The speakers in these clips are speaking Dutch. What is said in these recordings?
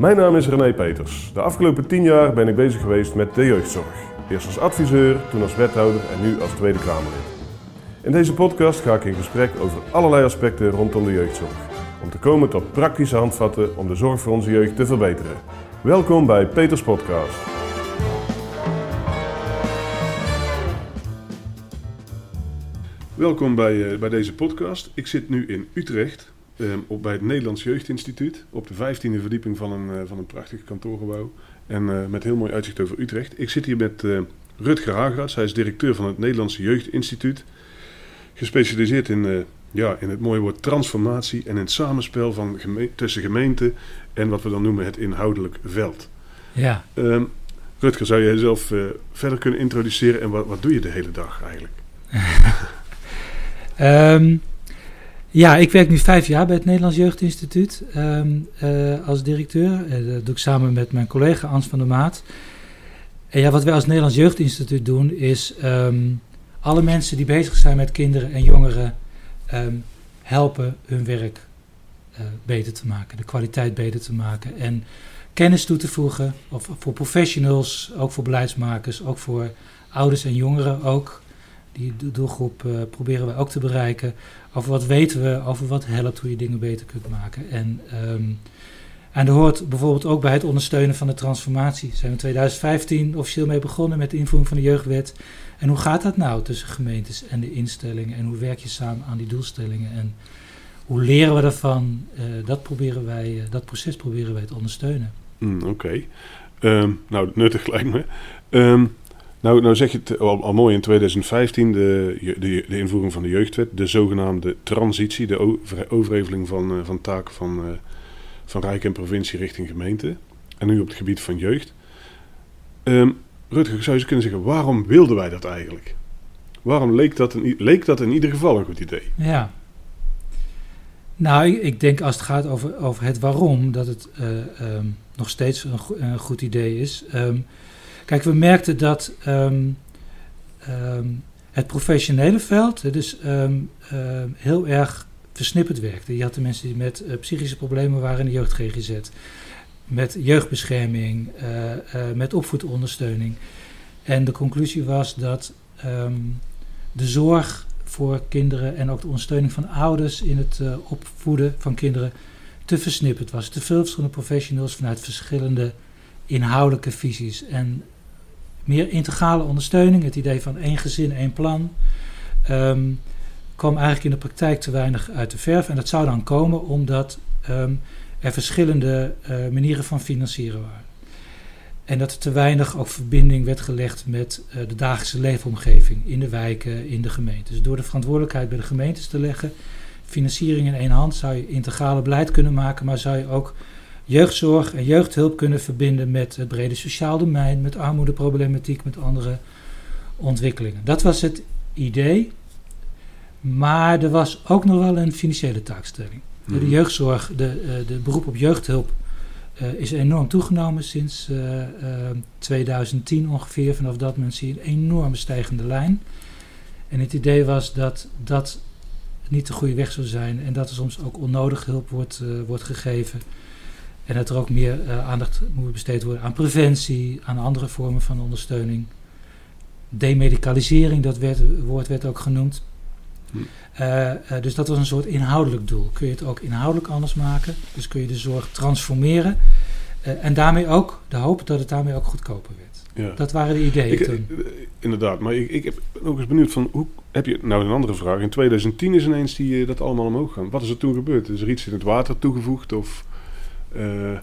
Mijn naam is René Peters. De afgelopen tien jaar ben ik bezig geweest met de jeugdzorg. Eerst als adviseur, toen als wethouder en nu als Tweede Kamerlid. In deze podcast ga ik in gesprek over allerlei aspecten rondom de jeugdzorg. Om te komen tot praktische handvatten om de zorg voor onze jeugd te verbeteren. Welkom bij Peters Podcast. Welkom bij, uh, bij deze podcast. Ik zit nu in Utrecht uh, op, bij het Nederlands Jeugdinstituut op de 15e verdieping van een, uh, van een prachtig kantoorgebouw. En met heel mooi uitzicht over Utrecht. Ik zit hier met Rutger Hagrats. Hij is directeur van het Nederlands Jeugdinstituut. Gespecialiseerd in, ja, in het mooie woord transformatie en in het samenspel van geme tussen gemeenten en wat we dan noemen het inhoudelijk veld. Ja. Um, Rutger, zou je jezelf verder kunnen introduceren en wat, wat doe je de hele dag eigenlijk? Um, ja, ik werk nu vijf jaar bij het Nederlands Jeugdinstituut um, als directeur. Uh, dat doe ik samen met mijn collega Ans van der Maat. En ja, wat wij als Nederlands Jeugdinstituut doen is um, alle mensen die bezig zijn met kinderen en jongeren helpen hun werk uh, beter te maken, de kwaliteit beter te maken en kennis toe te voegen. Of voor professionals, ook voor beleidsmakers, ook voor ouders en jongeren ook. Die doelgroep uh, proberen we ook te bereiken. Over wat weten we, over wat helpt, hoe je dingen beter kunt maken. En, um, en er hoort bijvoorbeeld ook bij het ondersteunen van de transformatie. Zijn we in 2015 officieel mee begonnen met de invoering van de jeugdwet. En hoe gaat dat nou tussen gemeentes en de instellingen? En hoe werk je samen aan die doelstellingen? En hoe leren we daarvan? Uh, dat, proberen wij, uh, dat proces proberen wij te ondersteunen. Mm, Oké. Okay. Um, nou, nuttig lijkt me. Um, nou, nou zeg je het al, mooi in 2015, de, de, de, invoering van de jeugdwet, de zogenaamde transitie, de overheveling van, uh, van taken van, uh, van Rijk en provincie richting gemeente. En nu op het gebied van jeugd. Um, Rutger, zou je kunnen zeggen, waarom wilden wij dat eigenlijk? Waarom leek dat, in, leek dat in ieder geval een goed idee? Ja. Nou, ik, denk als het gaat over, over het waarom, dat het uh, um, nog steeds een, goed idee is. Um, Kijk, we merkten dat um, um, het professionele veld dus um, heel erg versnipperd werkte. Je had de mensen die met uh, psychische problemen waren in de jeugd GGZ. Met jeugdbescherming, uh, uh, met opvoedondersteuning. En de conclusie was dat de zorg voor kinderen en ook de ondersteuning van ouders in het opvoeden van kinderen te versnipperd was. Te veel verschillende professionals vanuit verschillende inhoudelijke visies. En meer integrale ondersteuning, het idee van één gezin, één plan, um, kwam eigenlijk in de praktijk te weinig uit de verf. En dat zou dan komen omdat um, er verschillende uh, manieren van financieren waren. En dat er te weinig ook verbinding werd gelegd met uh, de dagelijkse leefomgeving in de wijken, in de gemeentes. Dus door de verantwoordelijkheid bij de gemeentes te leggen, financiering in één hand, zou je integrale beleid kunnen maken, maar zou je ook jeugdzorg en jeugdhulp kunnen verbinden met het brede sociaal domein, met armoedeproblematiek, met andere ontwikkelingen. Dat was het idee. Maar er was ook nog wel een financiële taakstelling. Mm. De jeugdzorg, de, de beroep op jeugdhulp uh, is enorm toegenomen sinds uh, uh, 2010 ongeveer. Vanaf dat moment zie je een enorme stijgende lijn. En het idee was dat dat niet de goede weg zou zijn en dat er soms ook onnodig hulp wordt, wordt gegeven. En dat er ook meer uh, aandacht moet besteed worden aan preventie, aan andere vormen van ondersteuning. Demedicalisering, dat werd, woord werd ook genoemd. Hm. Uh, uh, dus dat was een soort inhoudelijk doel. Kun je het ook inhoudelijk anders maken? Dus kun je de zorg transformeren. en daarmee ook de hoop dat het daarmee ook goedkoper werd. Ja. Dat waren de ideeën ik, toen. Inderdaad, maar ik, ik heb ook eens benieuwd van hoe heb je nou een andere vraag? In 2010 is ineens die, dat allemaal omhoog gaan. Wat is er toen gebeurd? Is er iets in het water toegevoegd of? Uh,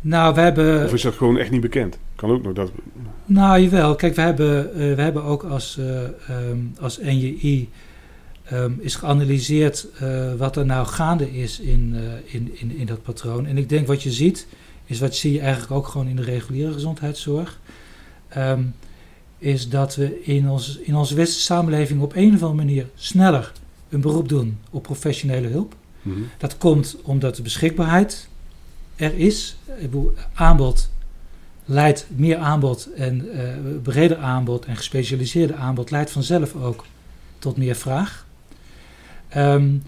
nou, we hebben... Of is dat gewoon echt niet bekend? Kan ook nog dat... Nou, jawel. Kijk, we hebben, uh, we hebben ook als, uh, um, als NJI... Um, is geanalyseerd wat er nou gaande is in, in, in, in dat patroon. En ik denk wat je ziet, is wat zie je eigenlijk ook gewoon in de reguliere gezondheidszorg... Um, is dat we in, ons, in onze westerse samenleving op een of andere manier sneller een beroep doen op professionele hulp. -hmm. Dat komt omdat de beschikbaarheid er is. Aanbod leidt meer aanbod en uh, breder aanbod en gespecialiseerde aanbod leidt vanzelf ook tot meer vraag. Um,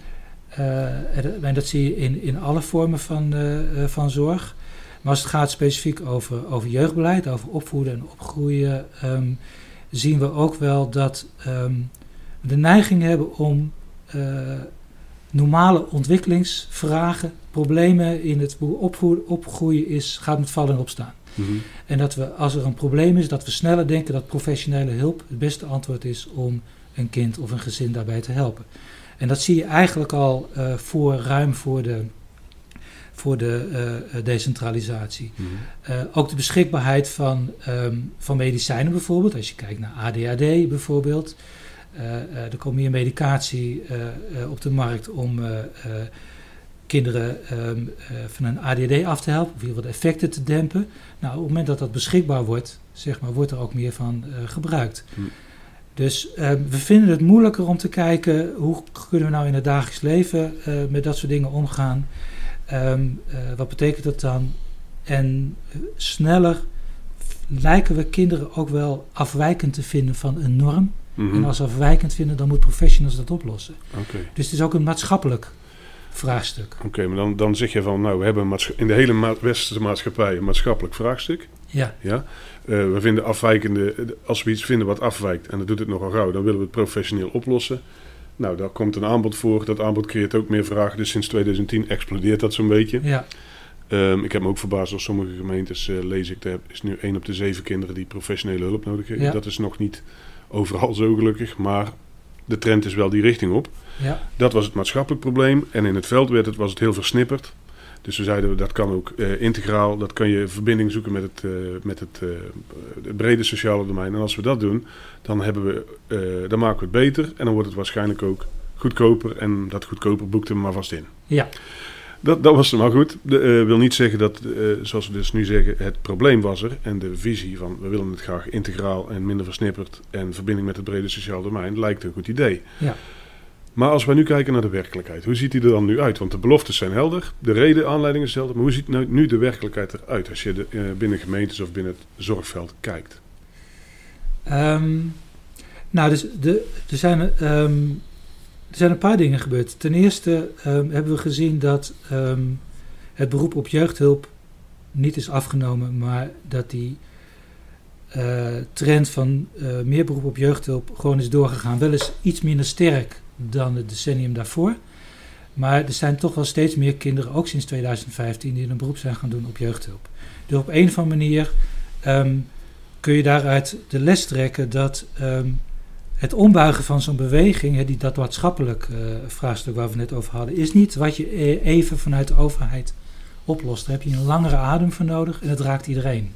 Uh, en dat zie je in, in alle vormen van, uh, van zorg. Maar als het gaat specifiek over, over jeugdbeleid, over opvoeden en opgroeien, um, zien we ook wel dat um, we de neiging hebben om normale ontwikkelingsvragen, problemen in het opgroeien is, gaat met vallen en opstaan. Mm -hmm. En dat we, als er een probleem is, dat we sneller denken dat professionele hulp het beste antwoord is om een kind of een gezin daarbij te helpen. En dat zie je eigenlijk al uh, voor, ruim voor de, voor de uh, decentralisatie. Mm -hmm. uh, ook de beschikbaarheid van, um, van medicijnen bijvoorbeeld. Als je kijkt naar ADHD bijvoorbeeld. Er komt meer medicatie op de markt om kinderen um, van een ADHD af te helpen. Of in ieder geval de effecten te dempen. Nou, op het moment dat dat beschikbaar wordt, zeg maar, wordt er ook meer van gebruikt. Mm. Dus uh, we vinden het moeilijker om te kijken hoe kunnen we nou in het dagelijks leven uh, met dat soort dingen omgaan. Um, uh, wat betekent dat dan? En sneller lijken we kinderen ook wel afwijkend te vinden van een norm. Mm -hmm. En als ze afwijkend vinden, dan moeten professionals dat oplossen. Okay. Dus het is ook een maatschappelijk vraagstuk. Oké, okay, maar dan, dan zeg je van, nou, we hebben in de hele ma westerse maatschappij een maatschappelijk vraagstuk. Ja. ja? Uh, we vinden afwijkende, als we iets vinden wat afwijkt, en dat doet het nogal gauw, dan willen we het professioneel oplossen. Nou, daar komt een aanbod voor. Dat aanbod creëert ook meer vragen. Dus sinds 2010 explodeert dat zo'n beetje. Ja. Um, ik heb me ook verbaasd als sommige gemeentes, uh, lees ik, er is nu één op de zeven kinderen die professionele hulp nodig hebben. Ja. Dat is nog niet overal zo gelukkig, maar de trend is wel die richting op. Ja. Dat was het maatschappelijk probleem. En in het veld werd het, was het heel versnipperd. Dus we zeiden dat kan ook uh, integraal, dat kan je verbinding zoeken met het, uh, met het, uh, het brede sociale domein. En als we dat doen, dan, hebben we, dan maken we het beter en dan wordt het waarschijnlijk ook goedkoper. En dat goedkoper boekt hem maar vast in. Ja. Dat, dat was maar goed. Dat wil niet zeggen dat, zoals we dus nu zeggen, het probleem was er. En de visie van we willen het graag integraal en minder versnipperd en verbinding met het brede sociale domein lijkt een goed idee. Ja. Maar als we nu kijken naar de werkelijkheid, hoe ziet die er dan nu uit? Want de beloftes zijn helder, de reden, aanleiding is helder. Maar hoe ziet nou nu de werkelijkheid eruit als je de, uh, binnen gemeentes of binnen het zorgveld kijkt? Um, nou, dus de, er, zijn, um, er zijn een paar dingen gebeurd. Ten eerste um, hebben we gezien dat het beroep op jeugdhulp niet is afgenomen, maar dat die uh, trend van uh, meer beroep op jeugdhulp gewoon is doorgegaan. Wel eens iets minder sterk dan het decennium daarvoor. Maar er zijn toch wel steeds meer kinderen, ook sinds 2015, die een beroep zijn gaan doen op jeugdhulp. Dus op een of andere manier um, kun je daaruit de les trekken dat het ombuigen van zo'n beweging, die, dat maatschappelijk uh, vraagstuk waar we net over hadden, is niet wat je even vanuit de overheid oplost. Daar heb je een langere adem voor nodig en het raakt iedereen.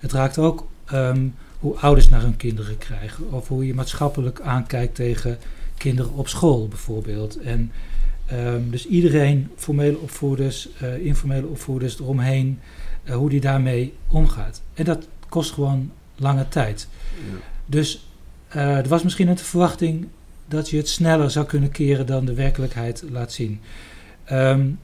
Het raakt ook um, hoe ouders naar hun kinderen krijgen, of hoe je maatschappelijk aankijkt tegen kinderen op school bijvoorbeeld. En um, dus iedereen, formele opvoeders, uh, informele opvoeders eromheen, uh, hoe die daarmee omgaat. En dat kost gewoon lange tijd. Ja. Dus uh, er was misschien een verwachting dat je het sneller zou kunnen keren dan de werkelijkheid laat zien. Um,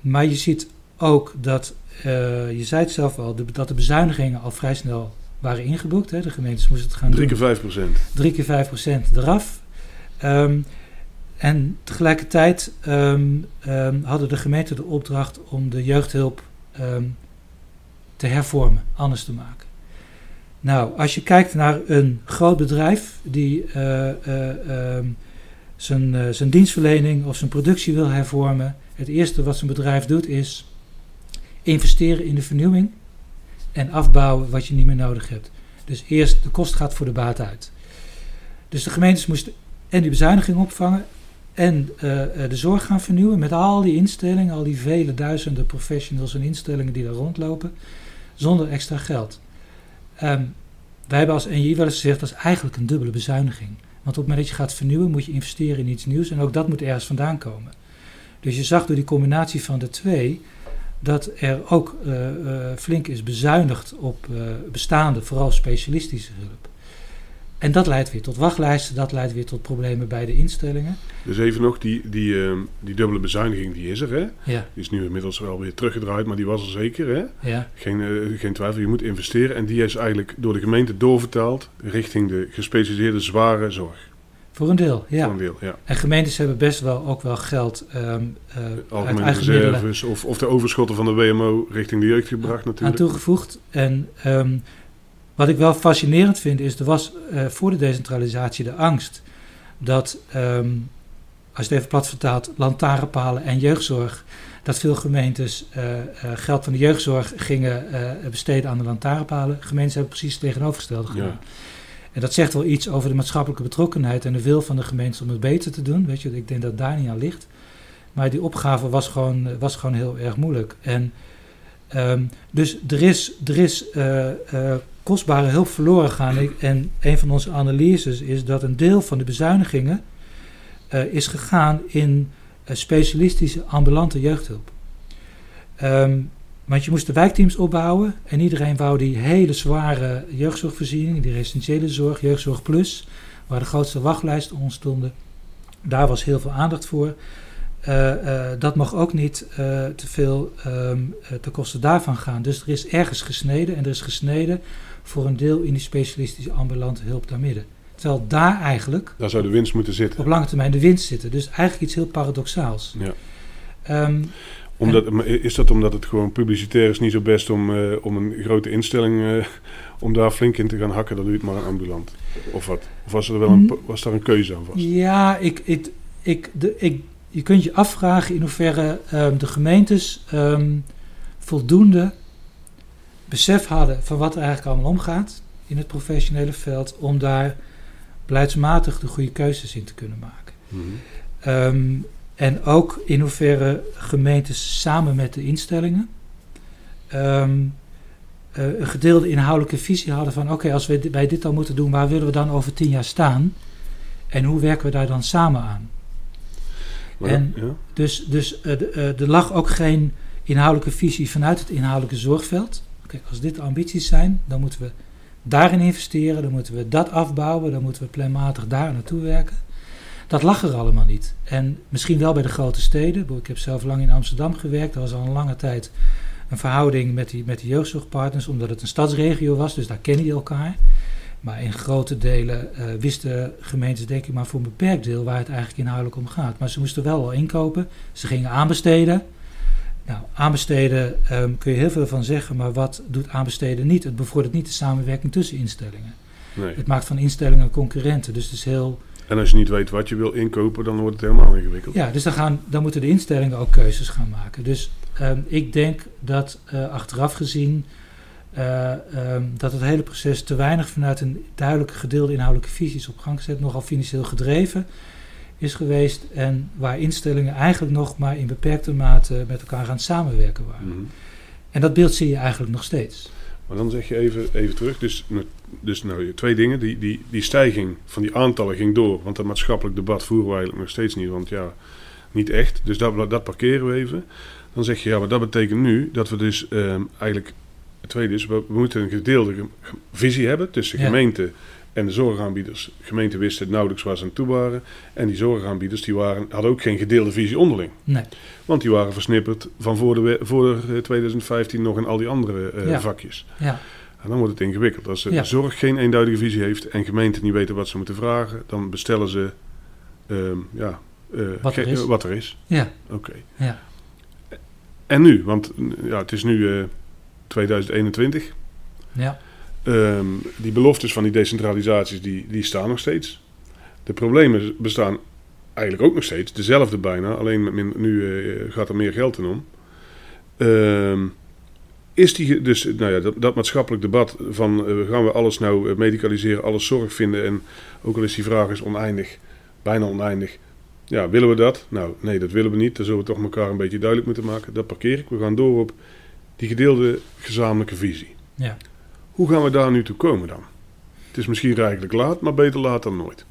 maar je ziet ook dat, je zei het zelf al, de, dat de bezuinigingen al vrij snel waren ingeboekt. Hè. De gemeentes moesten het gaan Drie doen. keer 5 procent. Drie keer 5 procent eraf. Um, en tegelijkertijd um, hadden de gemeenten de opdracht om de jeugdhulp te hervormen, anders te maken. Nou, als je kijkt naar een groot bedrijf die uh, uh, zijn, uh, zijn dienstverlening of zijn productie wil hervormen, het eerste wat zijn bedrijf doet is investeren in de vernieuwing en afbouwen wat je niet meer nodig hebt. Dus eerst de kost gaat voor de baat uit. Dus de gemeentes moesten en die bezuiniging opvangen en de zorg gaan vernieuwen met al die instellingen, al die vele duizenden professionals en instellingen die daar rondlopen, zonder extra geld. Um, wij hebben als NJ wel eens gezegd dat is eigenlijk een dubbele bezuiniging. Want op het moment dat je gaat vernieuwen moet je investeren in iets nieuws en ook dat moet ergens vandaan komen. Dus je zag door die combinatie van de twee dat er ook uh, uh, flink is bezuinigd op uh, bestaande, vooral specialistische hulp. En dat leidt weer tot wachtlijsten, dat leidt weer tot problemen bij de instellingen. Dus even nog, die, die, uh, die dubbele bezuiniging die is er, hè? Ja. Die is nu inmiddels wel weer teruggedraaid, maar die was er zeker, hè? Ja. Geen, uh, geen twijfel, je moet investeren. En die is eigenlijk door de gemeente doorvertaald richting de gespecialiseerde zware zorg. Voor een deel, ja. Voor een deel, ja. En gemeentes hebben best wel ook wel geld um, uh, Algemene reserves of, of de overschotten van de WMO richting de jeugd gebracht natuurlijk. Aan toegevoegd. En um, wat ik wel fascinerend vind is, er was uh, voor de decentralisatie de angst dat, um, als je het even plat vertaalt, lantaarnpalen en jeugdzorg, dat veel gemeentes uh, uh, geld van de jeugdzorg gingen besteden aan de lantaarnpalen. Gemeentes hebben precies het tegenovergestelde gedaan. Ja. En dat zegt wel iets over de maatschappelijke betrokkenheid en de wil van de gemeente om het beter te doen. Weet je, ik denk dat daar niet aan ligt. Maar die opgave was gewoon, was gewoon heel erg moeilijk. En um, dus er is, er is uh, uh, kostbare hulp verloren gegaan. En een van onze analyses is dat een deel van de bezuinigingen uh, is gegaan in specialistische ambulante jeugdhulp. Um, want je moest de wijkteams opbouwen en iedereen wou die hele zware jeugdzorgvoorziening, die residentiële zorg, jeugdzorg plus, waar de grootste wachtlijsten ontstonden. Daar was heel veel aandacht voor. Uh, uh, dat mag ook niet uh, te veel um, ten koste daarvan gaan. Dus er is ergens gesneden en er is gesneden voor een deel in die specialistische ambulante hulp daar midden. Terwijl daar eigenlijk... Daar zou de winst moeten zitten. Op lange termijn de winst zitten. Dus eigenlijk iets heel paradoxaals. Ja. Um, omdat, is dat omdat het gewoon publicitair is niet zo best om, uh, om een grote instelling uh, om daar flink in te gaan hakken, dan doe je het maar een ambulant? Of wat? Of was er wel een, was daar een keuze aan vast? Ja, ik, ik, ik, de, ik, je kunt je afvragen in hoeverre um, de gemeentes um, voldoende besef hadden van wat er eigenlijk allemaal omgaat in het professionele veld, om daar beleidsmatig de goede keuzes in te kunnen maken. Mm -hmm. um, en ook in hoeverre gemeentes samen met de instellingen um, uh, een gedeelde inhoudelijke visie hadden van oké, okay, als we bij dit al moeten doen, waar willen we dan over tien jaar staan? En hoe werken we daar dan samen aan? Maar, en ja. dus, dus de, uh, er lag ook geen inhoudelijke visie vanuit het inhoudelijke zorgveld. Okay, als dit de ambities zijn, dan moeten we daarin investeren, dan moeten we dat afbouwen, dan moeten we planmatig daar naartoe werken. Dat lag er allemaal niet. En misschien wel bij de grote steden. Ik heb zelf lang in Amsterdam gewerkt. Dat was al een lange tijd een verhouding met die, met die jeugdzorgpartners, omdat het een stadsregio was, dus daar kennen je elkaar. Maar in grote delen uh, wisten gemeentes, denk ik maar voor een beperkt deel, waar het eigenlijk inhoudelijk om gaat. Maar ze moesten wel al inkopen. Ze gingen aanbesteden. Nou, aanbesteden um, kun je heel veel van zeggen, maar wat doet aanbesteden niet? Het bevordert niet de samenwerking tussen instellingen. Nee. Het maakt van instellingen concurrenten. Dus het is heel en als je niet weet wat je wil inkopen, dan wordt het helemaal ingewikkeld. Ja, dus dan, gaan, dan moeten de instellingen ook keuzes gaan maken. Dus um, ik denk dat uh, achteraf gezien uh, um, dat het hele proces te weinig vanuit een duidelijke gedeelde inhoudelijke visie is op gang gezet, nogal financieel gedreven is geweest en waar instellingen eigenlijk nog maar in beperkte mate met elkaar gaan samenwerken waren. Mhm. En dat beeld zie je eigenlijk nog steeds. Maar dan zeg je even, even terug, dus, dus nou, twee dingen. Die, die, die stijging van die aantallen ging door, want dat maatschappelijk debat voeren we eigenlijk nog steeds niet, want ja, niet echt. Dus dat, dat parkeren we even. Dan zeg je, ja, maar dat betekent nu dat we dus um, eigenlijk, tweede is, we, we, moeten een gedeelde visie hebben tussen Ja. gemeente en de zorgaanbieders. De gemeente wist het nauwelijks waar ze aan toe waren. En die zorgaanbieders die waren, hadden ook geen gedeelde visie onderling. Nee. Want die waren versnipperd van voor, de, voor eh, 2015 nog in al die andere eh, Ja. vakjes. Ja, En dan wordt het ingewikkeld. Als de Ja. zorg geen eenduidige visie heeft en gemeenten niet weten wat ze moeten vragen, dan bestellen ze ehm, ja, eh, Wat er is. wat er is. ja, Oké. ja. En nu? Want ja, het is nu eh, 2021. ja. Ehm, die beloftes van die decentralisaties, die, die staan nog steeds. De problemen bestaan eigenlijk ook nog steeds. Dezelfde bijna, alleen met min- nu eh, gaat er meer geld in om. Ehm, is die, dus nou ja, dat, dat maatschappelijk debat van eh, gaan we alles nou eh, medicaliseren, alles zorg vinden en ook al is die vraag is oneindig, bijna oneindig. Ja, willen we dat? Nou, nee, dat willen we niet. Dan zullen we toch elkaar een beetje duidelijk moeten maken. Dat parkeer ik. We gaan door op die gedeelde gezamenlijke visie. ja. Hoe gaan we daar nu toe komen dan? Het is misschien rijkelijk laat, maar beter laat dan nooit.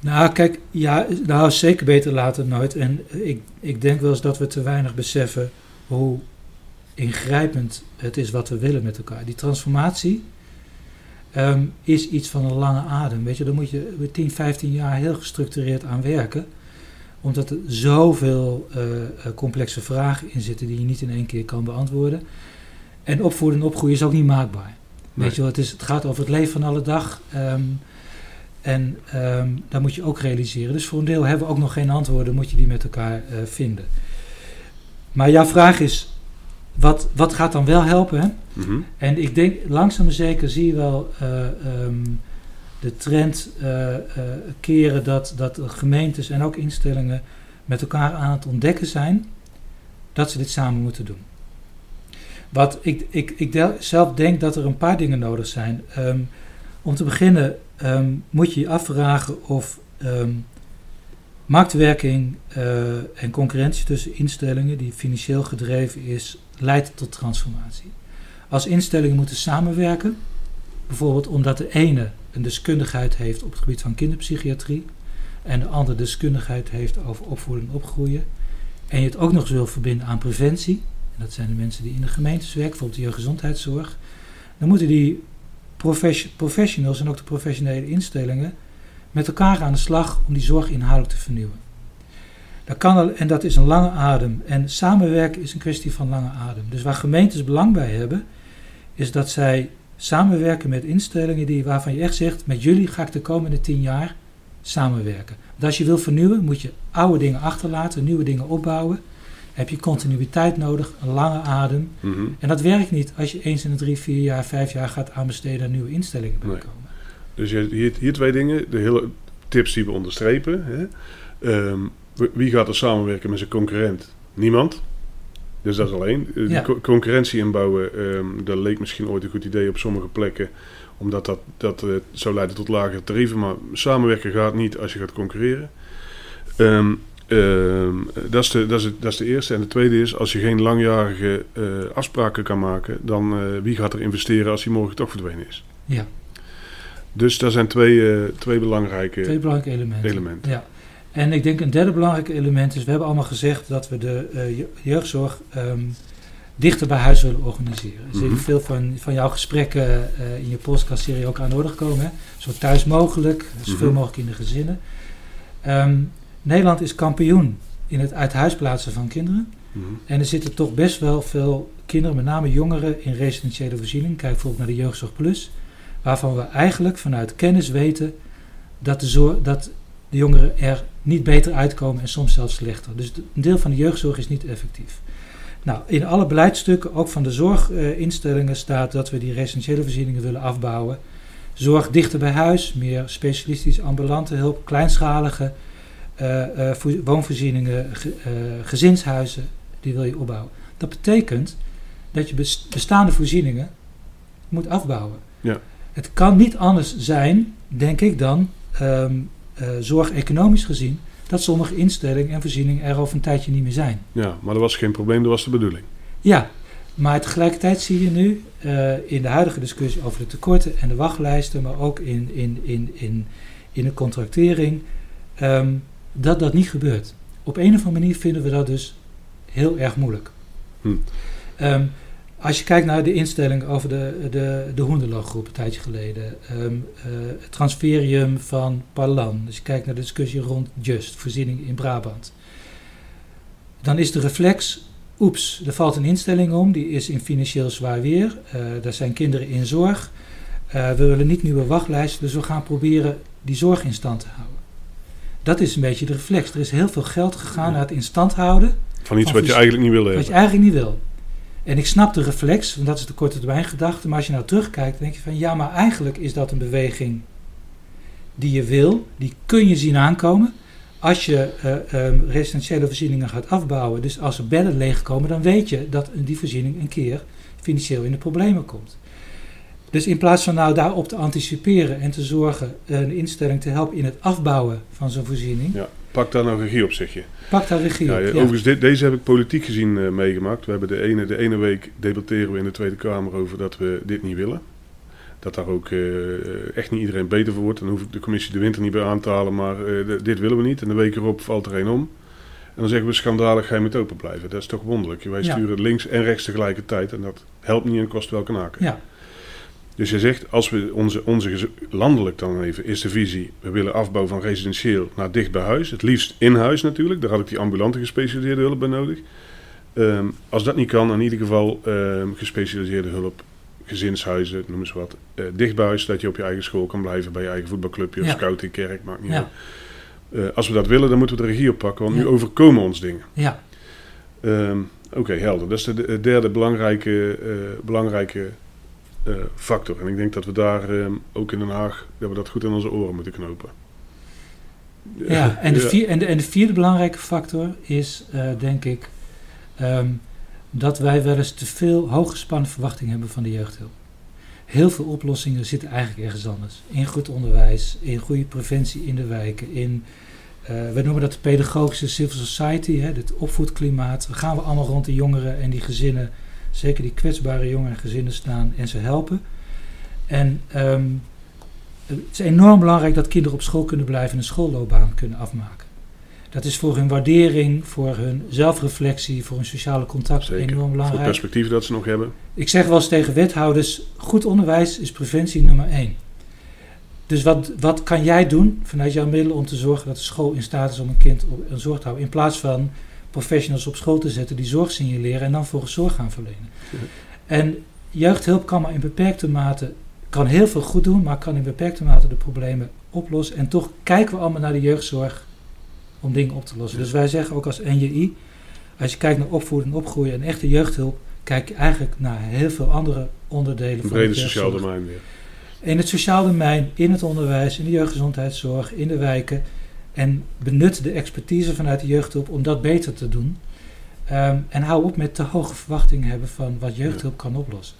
Nou, kijk, ja, nou, zeker beter later dan nooit. En ik, ik denk wel eens dat we te weinig beseffen hoe ingrijpend het is wat we willen met elkaar. Die transformatie ehm, is iets van een lange adem. Weet je, daar moet je 10, 15 jaar heel gestructureerd aan werken. Omdat er zoveel eh, complexe vragen in zitten die je niet in één keer kan beantwoorden. En opvoeden en opgroeien is ook niet maakbaar. Nee. Weet je wel, het, is, het gaat over het leven van alle dag. ehm, En ehm, daar moet je ook realiseren. Dus voor een deel hebben we ook nog geen antwoorden, moet je die met elkaar eh, vinden. Maar jouw vraag is, wat, wat gaat dan wel helpen? Hè? Mhm. En ik denk, langzaam maar zeker zie je wel eh, ehm, de trend eh, eh, keren dat, dat gemeentes en ook instellingen met elkaar aan het ontdekken zijn dat ze dit samen moeten doen. Wat ik, ik, ik zelf denk dat er een paar dingen nodig zijn. Ehm, om te beginnen ehm, moet je je afvragen of ehm, marktwerking eh, en concurrentie tussen instellingen die financieel gedreven is, leidt tot transformatie. Als instellingen moeten samenwerken, bijvoorbeeld omdat de ene een deskundigheid heeft op het gebied van kinderpsychiatrie en de andere deskundigheid heeft over opvoeden en opgroeien, en je het ook nog eens wil verbinden aan preventie, en dat zijn de mensen die in de gemeentes werken, bijvoorbeeld de jeugdgezondheidszorg, dan moeten die profession- professionals en ook de professionele instellingen met elkaar aan de slag om die zorg inhoudelijk te vernieuwen. Dat kan al, en dat is een lange adem. En samenwerken is een kwestie van lange adem. Dus waar gemeentes belang bij hebben, is dat zij samenwerken met instellingen die, waarvan je echt zegt, met jullie ga ik de komende tien jaar samenwerken. Want als je wil vernieuwen, moet je oude dingen achterlaten, nieuwe dingen opbouwen. Heb je continuïteit nodig, een lange adem. Mhm. En dat werkt niet als je eens in de drie, vier jaar, vijf jaar gaat aanbesteden aan nieuwe instellingen bij Nee. komen. Dus je- hier, hier twee dingen. De hele tips die we onderstrepen. Hè. Ehm, wie gaat er samenwerken met zijn concurrent? Niemand. Dus dat is alleen. Eh, Ja. concurrentie inbouwen, ehm, dat leek misschien ooit een goed idee op sommige plekken. Omdat dat, dat eh, zou leiden tot lagere tarieven. Maar samenwerken gaat niet als je gaat concurreren. Ehm, ehm, dat, is de, dat, is het, dat is de eerste. En de tweede is, als je geen langjarige eh, afspraken kan maken, dan wie gaat er investeren als die morgen toch verdwenen is? Ja, Dus daar zijn twee, twee belangrijke twee belangrijke elementen. elementen. Ja. En ik denk een derde belangrijk element is, we hebben allemaal gezegd dat we de eh, je- jeugdzorg ehm, dichter bij huis willen organiseren. Er Mhm. veel van, van jouw gesprekken eh, in je podcastserie ook aan de orde gekomen. Hè? Zo thuis mogelijk, zoveel Mhm. mogelijk in de gezinnen. Ehm, Nederland is kampioen in het uit huis plaatsen van kinderen. Mhm. En er zitten toch best wel veel kinderen, met name jongeren, in residentiële voorziening. Kijk bijvoorbeeld naar de Jeugdzorg Plus. Waarvan we eigenlijk vanuit kennis weten dat de, zorg, dat de jongeren er niet beter uitkomen en soms zelfs slechter. Dus een deel van de jeugdzorg is niet effectief. Nou, in alle beleidsstukken, ook van de zorginstellingen, staat dat we die residentiële voorzieningen willen afbouwen. Zorg dichter bij huis, meer specialistisch ambulante hulp, kleinschalige eh, eh, vo- woonvoorzieningen, ge- eh, gezinshuizen, die wil je opbouwen. Dat betekent dat je bes- bestaande voorzieningen moet afbouwen. Ja. Het kan niet anders zijn, denk ik dan, ehm eh, zorg economisch gezien, dat sommige instellingen en voorzieningen er over een tijdje niet meer zijn. Ja, maar dat was geen probleem, dat was de bedoeling. Ja, maar tegelijkertijd zie je nu eh, in de huidige discussie over de tekorten en de wachtlijsten, maar ook in, in, in, in, in de contractering, ehm, dat dat niet gebeurt. Op een of andere manier vinden we dat dus heel erg moeilijk. Hm. Ehm, als je kijkt naar de instelling over de, de, de Hoenderloo-groep een tijdje geleden, ehm, eh, het transferium van Parlan, als je kijkt naar de discussie rond Just, voorziening in Brabant, dan is de reflex oeps, er valt een instelling om, die is in financieel zwaar weer. Eh er zijn kinderen in zorg. Eh, we willen niet nieuwe wachtlijsten, dus we gaan proberen die zorg in stand te houden. Dat is een beetje de reflex. Er is heel veel geld gegaan naar het in stand houden, Van iets Van wat je eigenlijk niet wat hebben. je eigenlijk niet wil. En ik snap de reflex, want dat is de korte termijn gedachte. Maar als je nou terugkijkt, denk je van ja, maar eigenlijk is dat een beweging die je wil. Die kun je zien aankomen. Als je eh, ehm, residentiële voorzieningen gaat afbouwen, dus als er bedden leegkomen, dan weet je dat die voorziening een keer financieel in de problemen komt. Dus in plaats van nou daarop te anticiperen en te zorgen een instelling te helpen in het afbouwen van zo'n voorziening, Ja. Pak daar nou regie op, zeg je. pak daar regie Ja, op. ja. Overigens, dit- deze heb ik politiek gezien eh, meegemaakt. We hebben de ene, de ene week debatteren we in de Tweede Kamer over dat we dit niet willen. Dat daar ook eh, echt niet iedereen beter voor wordt. Dan hoef ik de commissie de winter niet bij aan te halen, maar eh, dit willen we niet. En de week erop valt er een om. En dan zeggen we schandalig, ga je met open blijven. Dat is toch wonderlijk. Wij Ja. sturen links en rechts tegelijkertijd en dat helpt niet en kost welke naken. Ja. Dus je zegt, als we onze, onze landelijk dan even, is de visie, we willen afbouw van residentieel naar dicht bij huis. Het liefst in huis natuurlijk, daar had ik die ambulante gespecialiseerde hulp bij nodig. Ehm, als dat niet kan, in ieder geval ehm, gespecialiseerde hulp gezinshuizen, noem eens wat, eh, dicht bij huis, dat je op je eigen school kan blijven, bij je eigen voetbalclubje of Ja. scouting, kerk, maakt niet Ja. uit. Eh, als we dat willen, dan moeten we de regie oppakken, want Ja. nu overkomen ons dingen. Ja, Ehm, Oké, helder. Dat is de de derde belangrijke, eh, belangrijke factor. En ik denk dat we daar ehm, ook in Den Haag, dat we dat goed in onze oren moeten knopen. ja. En, de vier, en, de, en de vierde belangrijke factor is, eh, denk ik, ehm, dat wij wel eens te veel hooggespannen verwachtingen hebben van de jeugdhulp. Heel veel oplossingen zitten eigenlijk ergens anders. In goed onderwijs, in goede preventie in de wijken, in, eh we noemen dat de pedagogische civil society, hè, het opvoedklimaat. Dan gaan we allemaal rond de jongeren en die gezinnen, zeker die kwetsbare jongeren en gezinnen staan en ze helpen. En ehm, het is enorm belangrijk dat kinderen op school kunnen blijven en een schoolloopbaan kunnen afmaken. Dat is voor hun waardering, voor hun zelfreflectie, voor hun sociale contact Zeker. enorm Voor het belangrijk. perspectief dat ze nog hebben. Ik zeg wel eens tegen wethouders: goed onderwijs is preventie nummer één. Dus wat, wat kan jij doen vanuit jouw middelen om te zorgen dat de school in staat is om een kind op een zorg te houden? In plaats van professionals op school te zetten die zorg signaleren en dan volgens zorg gaan verlenen. Ja. En jeugdhulp kan maar in beperkte mate, kan heel veel goed doen, maar kan in beperkte mate de problemen oplossen. En toch kijken we allemaal naar de jeugdzorg om dingen op te lossen. Ja. Dus wij zeggen ook als NJI, als je kijkt naar opvoeden en opgroeien en echte jeugdhulp, kijk je eigenlijk naar heel veel andere onderdelen Een van brede de sociaal domein weer. In het sociaal domein, in het onderwijs, in de jeugdgezondheidszorg, in de wijken. En benut de expertise vanuit de jeugdhulp om dat beter te doen. Ehm, en hou op met te hoge verwachtingen hebben van wat jeugdhulp kan oplossen.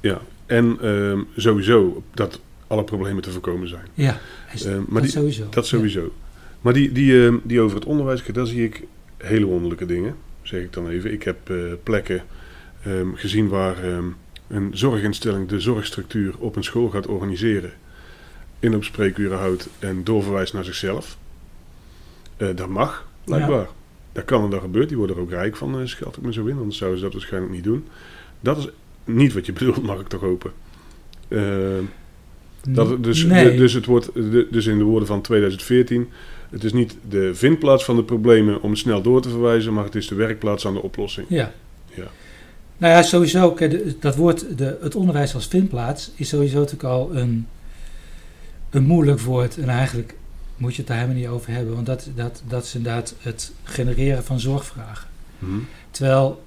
Ja, en ehm, sowieso dat alle problemen te voorkomen zijn. Ja, is- Ehm, maar dat die, sowieso. dat sowieso. Maar die, die, die over het onderwijs, daar zie ik hele wonderlijke dingen, zeg ik dan even. Ik heb eh, plekken gezien waar een zorginstelling de zorgstructuur op een school gaat organiseren. Inloopspreekuren houdt en doorverwijst naar zichzelf. Eh, dat mag, blijkbaar. Dat kan en dat gebeurt. Die worden er ook rijk van, eh, schat ik me zo in. Anders zouden ze dat waarschijnlijk niet doen. Dat is niet wat je bedoelt, mag ik toch hopen. Ehm, dat, dus, nee. dus, het wordt, dus in de woorden van 2014, het is niet de vindplaats van de problemen om snel door te verwijzen, maar het is de werkplaats aan de oplossing. Ja. Ja. Nou ja, sowieso, dat woord, de, het onderwijs als vindplaats, is sowieso natuurlijk al een, een moeilijk woord. En eigenlijk moet je het daar helemaal niet over hebben, want dat, dat, dat is inderdaad het genereren van zorgvragen. Hm? Terwijl,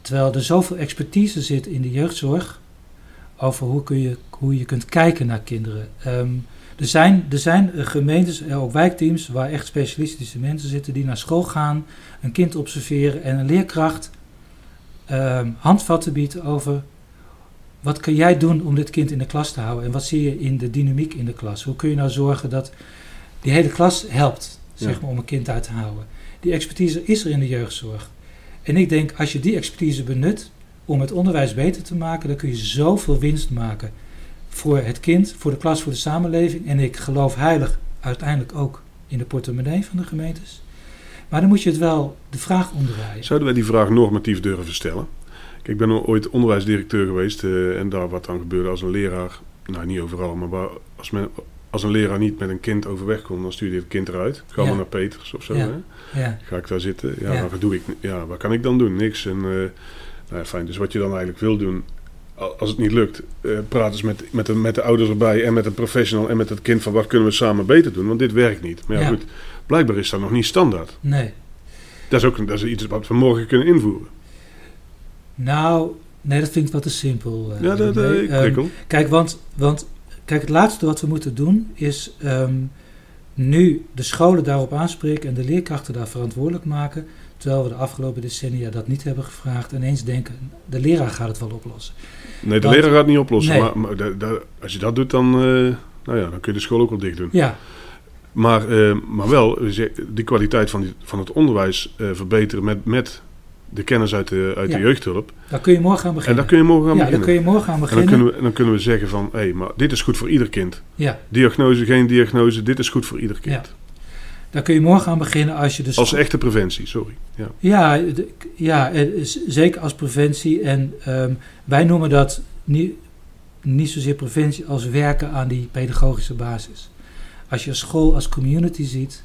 terwijl er zoveel expertise zit in de jeugdzorg over hoe, kun je, hoe je kunt kijken naar kinderen. Ehm, er, zijn, er zijn gemeentes, eh, ook wijkteams, waar echt specialistische mensen zitten die naar school gaan, een kind observeren en een leerkracht ehm, handvatten biedt over wat kun jij doen om dit kind in de klas te houden en wat zie je in de dynamiek in de klas. Hoe kun je nou zorgen dat die hele klas helpt, zeg Ja. maar, om een kind uit te houden. Die expertise is er in de jeugdzorg. En ik denk, als je die expertise benut om het onderwijs beter te maken, dan kun je zoveel winst maken voor het kind, voor de klas, voor de samenleving. En ik geloof heilig uiteindelijk ook in de portemonnee van de gemeentes. Maar dan moet je het wel de vraag omdraaien. Zouden wij die vraag normatief durven stellen? Kijk, ik ben ooit onderwijsdirecteur geweest eh, en daar wat dan gebeurde als een leraar, nou niet overal, maar waar, als, men, als een leraar niet met een kind overweg kon, dan stuurde je het kind eruit. Ga maar naar Peters of zo. Ja. Hè? Ja, Ga ik daar zitten? Ja, wat doe ik? Ja, wat kan ik dan doen? Niks. En, eh, nou ja, fijn. Dus wat je dan eigenlijk wil doen, al- als het niet lukt, eh, praat eens met, met, de, met de ouders erbij en met een professional en met het kind van wat kunnen we samen beter doen, want dit werkt niet. Maar ja, Ja. goed, blijkbaar is dat nog niet standaard. nee. Dat is ook dat is iets wat we morgen kunnen invoeren. Nou, nee, dat vind ik wat te simpel. eh, ja, dat Ehm, prikkel. Kijk, want, want kijk, het laatste wat we moeten doen is ehm, nu de scholen daarop aanspreken en de leerkrachten daar verantwoordelijk maken. Terwijl we de afgelopen decennia dat niet hebben gevraagd. En eens denken, de leraar gaat het wel oplossen. nee, de want- leraar gaat het niet oplossen. Nee. Maar, maar da- da- als je dat doet, dan, eh, nou ja, dan kun je de school ook wel dicht doen. Ja, Maar, eh, maar wel die kwaliteit van, die, van het onderwijs eh, verbeteren met, met de kennis uit de, uit Ja. de jeugdhulp. daar kun je morgen aan En beginnen. daar kun je morgen aan ja, daar beginnen. kun je morgen aan En dan beginnen. kunnen, we, dan kunnen we zeggen van, hé, maar dit is goed voor ieder kind. Ja, Diagnose, geen diagnose, dit is goed voor ieder kind. daar kun je morgen aan beginnen als je de Als echte preventie, sorry. Ja. Ja, de- ja eh, zeker als preventie. En ehm, wij noemen dat niet, niet zozeer preventie als werken aan die pedagogische basis. Als je school als community ziet,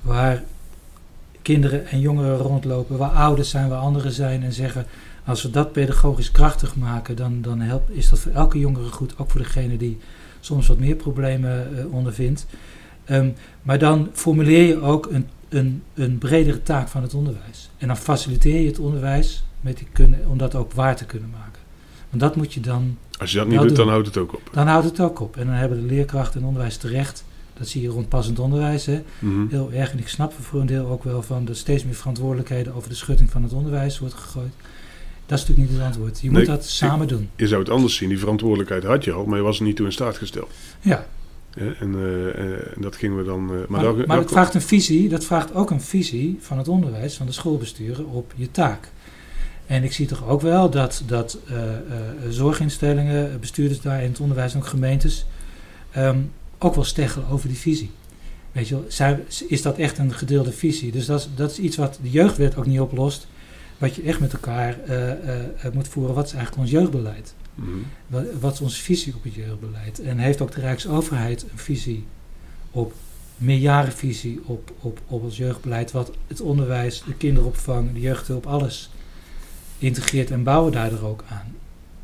waar kinderen en jongeren rondlopen, waar ouders zijn, waar anderen zijn en zeggen: Als we dat pedagogisch krachtig maken, dan, dan helpt, is dat voor elke jongere goed, ook voor degene die soms wat meer problemen uh, ondervindt. Ehm, maar dan formuleer je ook een, een, een bredere taak van het onderwijs. En dan faciliteer je het onderwijs met die kunnen, om dat ook waar te kunnen maken. Want dat moet je dan. Als je dat niet doet, dan houdt het ook op. Dan houdt het ook op. En dan hebben de leerkrachten en onderwijs terecht. Dat zie je rond passend onderwijs. Hè. Mhm. Heel erg. En ik snap voor een deel ook wel van dat steeds meer verantwoordelijkheden over de schutting van het onderwijs wordt gegooid. Dat is natuurlijk niet het antwoord. Je moet dat samen doen. Je zou het anders zien. Die verantwoordelijkheid had je al, maar je was er niet toe in staat gesteld. Ja. ja en, uh, en, dat gingen we dan. Uh, maar maar, maar dat vraagt een visie. Dat vraagt ook een visie van het onderwijs, van de schoolbesturen op je taak. En ik zie toch ook wel dat, dat uh, zorginstellingen, bestuurders daar in het onderwijs en ook gemeentes um, ook wel steggelen over die visie. Weet je wel, is dat echt een gedeelde visie? Dus dat is, dat is iets wat de jeugdwet ook niet oplost. Wat je echt met elkaar uh, moet voeren. Wat is eigenlijk ons jeugdbeleid? Mm -hmm. wat, wat, is onze visie op het jeugdbeleid? En heeft ook de Rijksoverheid een visie op, meerjarenvisie op, op, op ons jeugdbeleid? Wat het onderwijs, de kinderopvang, de jeugdhulp, alles integreert en bouwen daar er ook aan.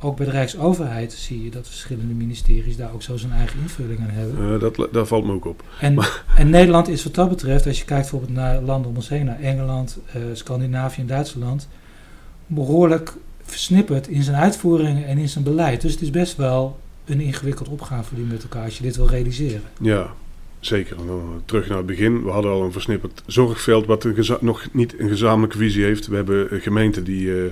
Ook bij de Rijksoverheid zie je dat verschillende ministeries daar ook zo zijn eigen invulling aan hebben. Uh, dat, daar valt me ook op. En, en, Nederland is wat dat betreft, als je kijkt bijvoorbeeld naar landen om ons heen, naar Engeland, uh, Scandinavië en Duitsland, behoorlijk versnipperd in zijn uitvoeringen en in zijn beleid. Dus het is best wel een ingewikkeld opgave die met elkaar als je dit wil realiseren. Ja, Zeker. terug naar het begin. We hadden al een versnipperd zorgveld wat een nog niet een gezamenlijke visie heeft. We hebben een gemeente die uh,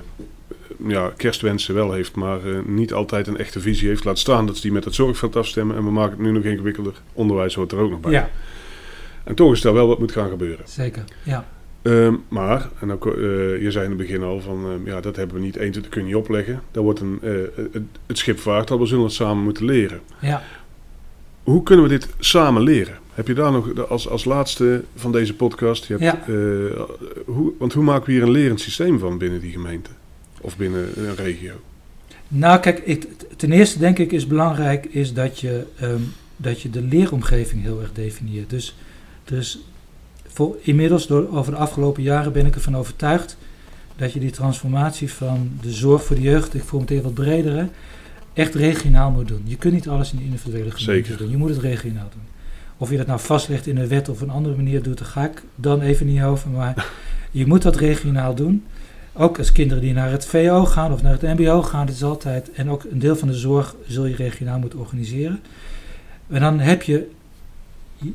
ja, kerstwensen wel heeft, maar uh, niet altijd een echte visie heeft. Laat staan dat ze die met het zorgveld afstemmen. En we maken het nu nog ingewikkelder. Onderwijs hoort er ook nog bij. Ja. En toch is er wel wat moet gaan gebeuren. Zeker, ja. Um, maar, en ook, uh, je zei in het begin al van, uh, ja, dat hebben we niet eens, dat kun je niet opleggen. Daar wordt een, het, het schip vaart al, we zullen het samen moeten leren. Ja. Hoe kunnen we dit samen leren? Heb je daar nog als, als laatste van deze podcast? Je hebt, ja. hoe, want hoe maken we hier een lerend systeem van binnen die gemeente? Of binnen een regio? Nou, kijk, ik, ten eerste denk ik is belangrijk is dat je, um, dat je de leeromgeving heel erg definieert. Dus, dus voor, inmiddels, door, over de afgelopen jaren, ben ik ervan overtuigd dat je die transformatie van de zorg voor de jeugd, ik voel meteen wat bredere, echt regionaal moet doen. Je kunt niet alles in de individuele gemeente doen. Je moet het regionaal doen. Of je dat nou vastlegt in een wet of een andere manier doet, daar ga ik dan even niet over. Maar je moet dat regionaal doen. Ook als kinderen die naar het VO gaan of naar het MBO gaan, dat is altijd. En ook een deel van de zorg zul je regionaal moeten organiseren. En dan heb je,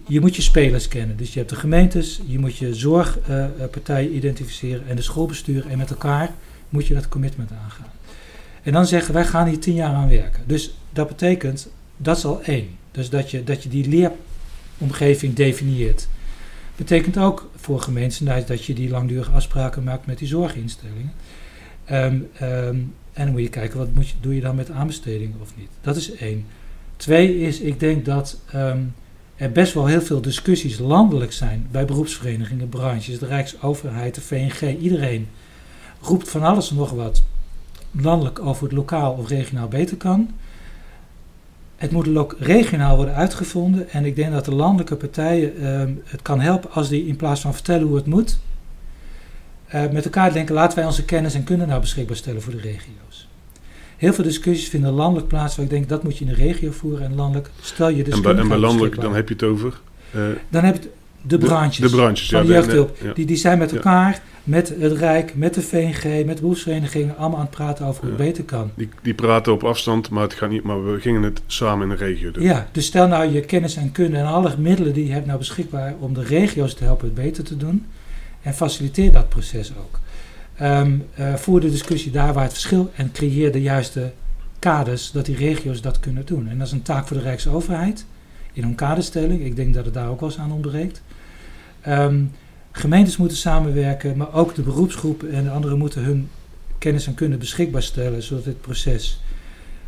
je moet je spelers kennen. Dus je hebt de gemeentes, je moet je zorgpartijen identificeren en de schoolbestuur. En met elkaar moet je dat commitment aangaan. En dan zeggen wij gaan hier tien jaar aan werken. Dus dat betekent, dat is al één. Dus dat je, dat je die leeromgeving definieert. Betekent ook voor gemeentes dat je die langdurige afspraken maakt met die zorginstellingen. Um, um, en dan moet je kijken, wat moet je, doe je dan met aanbestedingen of niet. Dat is één. Twee is, ik denk dat um, er best wel heel veel discussies landelijk zijn bij beroepsverenigingen, branches, de Rijksoverheid, de VNG, iedereen roept van alles en nog wat landelijk over het lokaal of regionaal beter kan. Het moet ook regionaal worden uitgevonden. En ik denk dat de landelijke partijen um, het kan helpen als die in plaats van vertellen hoe het moet, uh, met elkaar denken: laten wij onze kennis en kunde nou beschikbaar stellen voor de regio's. Heel veel discussies vinden landelijk plaats, waar ik denk dat moet je in de regio voeren. En landelijk stel je dus. En bij, en bij landelijk, dan heb je het over. Uh, dan heb je het, de branches, de, de branches van ja, de jeugdhulp. Ja. Die, die zijn met elkaar, met het Rijk, met de VNG, met de beroepsverenigingen, allemaal aan het praten over hoe het beter kan. Die, die praten op afstand, maar, het gaat niet, maar we gingen het samen in de regio doen. Ja, dus stel nou je kennis en kunde en alle middelen die je hebt nou beschikbaar om de regio's te helpen het beter te doen. En faciliteer dat proces ook. Um, uh, voer de discussie daar waar het verschil en creëer de juiste kaders dat die regio's dat kunnen doen. En dat is een taak voor de Rijksoverheid in hun kaderstelling. Ik denk dat het daar ook wel eens aan ontbreekt. Um, gemeentes moeten samenwerken, maar ook de beroepsgroepen en de anderen moeten hun kennis en kunde beschikbaar stellen, zodat dit proces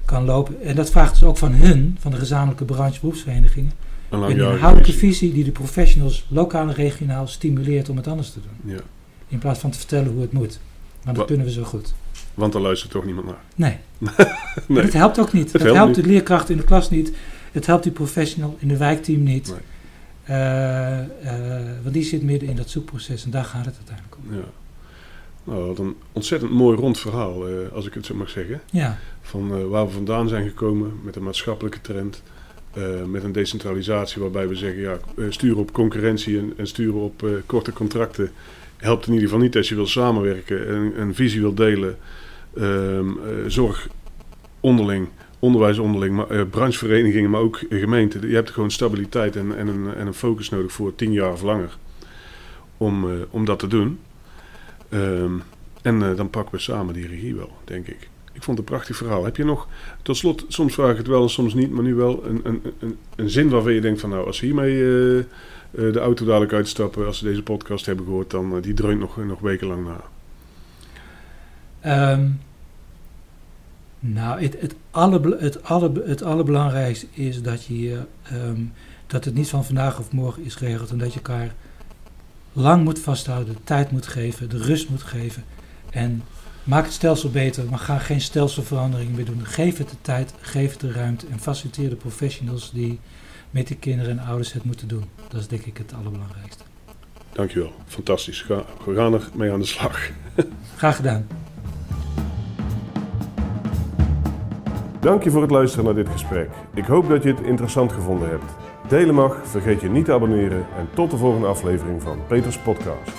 kan lopen. En dat vraagt dus ook van hun, van de gezamenlijke branche beroepsverenigingen, een, een inhoudelijke visie die de professionals lokaal en regionaal stimuleert om het anders te doen. Ja. In plaats van te vertellen hoe het moet. Want dat kunnen we zo goed. Want daar luistert toch niemand naar. Nee. nee. Het helpt ook niet. Het, helpt, helpt de leerkracht in de klas niet. Het helpt die professional in de wijkteam niet. Nee. Uh, uh, want die zit midden in dat zoekproces en daar gaat het uiteindelijk om. Ja. Nou, wat een ontzettend mooi rond verhaal, eh, als ik het zo mag zeggen. Ja, Van eh, waar we vandaan zijn gekomen met een maatschappelijke trend. eh, met een decentralisatie waarbij we zeggen, ja, eh, sturen op concurrentie en, en sturen op eh, korte contracten. Helpt in ieder geval niet als je wil samenwerken en een visie wil delen. Eh, zorg onderling, onderwijs onderling, maar, eh, brancheverenigingen, maar ook gemeenten. Je hebt gewoon stabiliteit en, en, een, en een focus nodig voor tien jaar of langer om, eh, om dat te doen. Ehm, en eh, dan pakken we samen die regie wel, denk ik. Ik vond het een prachtig verhaal. Heb je nog, tot slot, soms vraag ik het wel en soms niet, maar nu wel een, een, een, een zin waarvan je denkt van nou, als ze hiermee de auto dadelijk uitstappen, als ze deze podcast hebben gehoord, dan die dreunt nog, nog wekenlang na. Um, nou, het, het, alle, het, alle, het allerbelangrijkste is dat, je, um, dat het niet van vandaag of morgen is geregeld en dat je elkaar lang moet vasthouden, de tijd moet geven, de rust moet geven. En maak het stelsel beter, maar ga geen stelselverandering meer doen. Geef het de tijd, geef het de ruimte en faciliteer de professionals die met die kinderen en ouders het moeten doen. Dat is denk ik het allerbelangrijkste. Dankjewel, fantastisch. Ga, we gaan er mee aan de slag. Graag gedaan. Dank je voor het luisteren naar dit gesprek. Ik hoop dat je het interessant gevonden hebt. Delen mag, vergeet je niet te abonneren en tot de volgende aflevering van Peters Podcast.